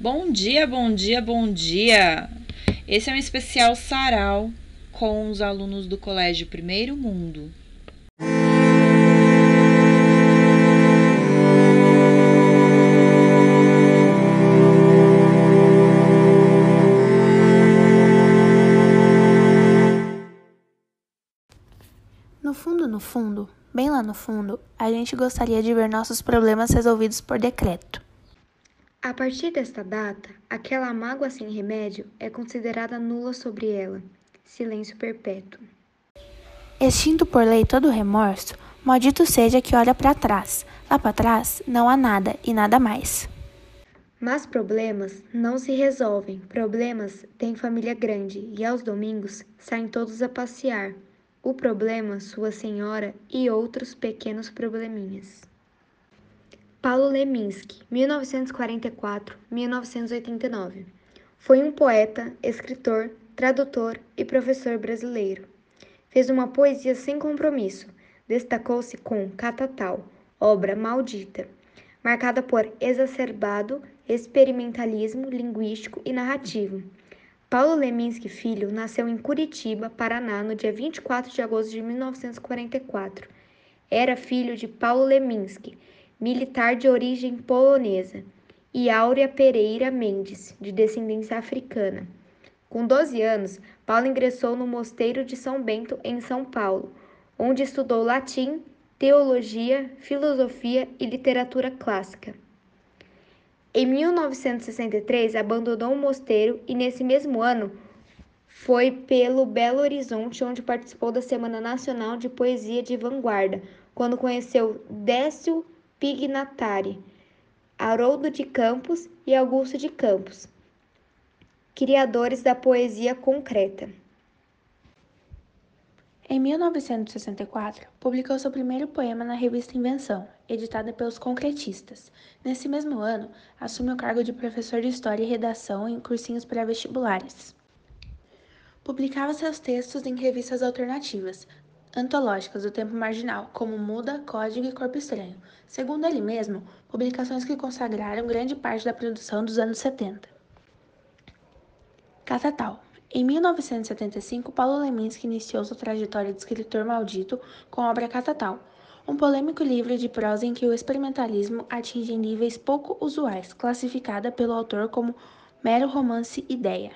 Bom dia, bom dia, bom dia! Esse é um especial sarau com os alunos do Colégio Primeiro Mundo. No fundo, no fundo, bem lá no fundo, a gente gostaria de ver nossos problemas resolvidos por decreto. A partir desta data, aquela mágoa sem remédio é considerada nula sobre ela. Silêncio perpétuo. Extinto por lei todo remorso, maldito seja que olha para trás. Lá para trás não há nada e nada mais. Mas problemas não se resolvem. Problemas têm família grande e aos domingos saem todos a passear. O problema, Sua Senhora e outros pequenos probleminhas. Paulo Leminski, 1944-1989. Foi um poeta, escritor, tradutor e professor brasileiro. Fez uma poesia sem compromisso. Destacou-se com Catatal, obra maldita, marcada por exacerbado experimentalismo linguístico e narrativo. Paulo Leminski Filho nasceu em Curitiba, Paraná, no dia 24 de agosto de 1944. Era filho de Paulo Leminski, militar de origem polonesa, e Áurea Pereira Mendes, de descendência africana. Com 12 anos, Paulo ingressou no Mosteiro de São Bento, em São Paulo, onde estudou latim, teologia, filosofia e literatura clássica. Em 1963, abandonou o mosteiro e, nesse mesmo ano, foi pelo Belo Horizonte, onde participou da Semana Nacional de Poesia de Vanguarda, quando conheceu Décio Pignatari, Haroldo de Campos e Augusto de Campos, criadores da poesia concreta. Em 1964, publicou seu primeiro poema na revista Invenção, editada pelos concretistas. Nesse mesmo ano, assume o cargo de professor de História e Redação em cursinhos pré-vestibulares. Publicava seus textos em revistas alternativas, antológicas do tempo marginal, como Muda, Código e Corpo Estranho, segundo ele mesmo, publicações que consagraram grande parte da produção dos anos 70. Catatal. Em 1975, Paulo Leminski iniciou sua trajetória de escritor maldito com a obra Catatal, um polêmico livro de prosa em que o experimentalismo atinge níveis pouco usuais, classificada pelo autor como mero romance ideia.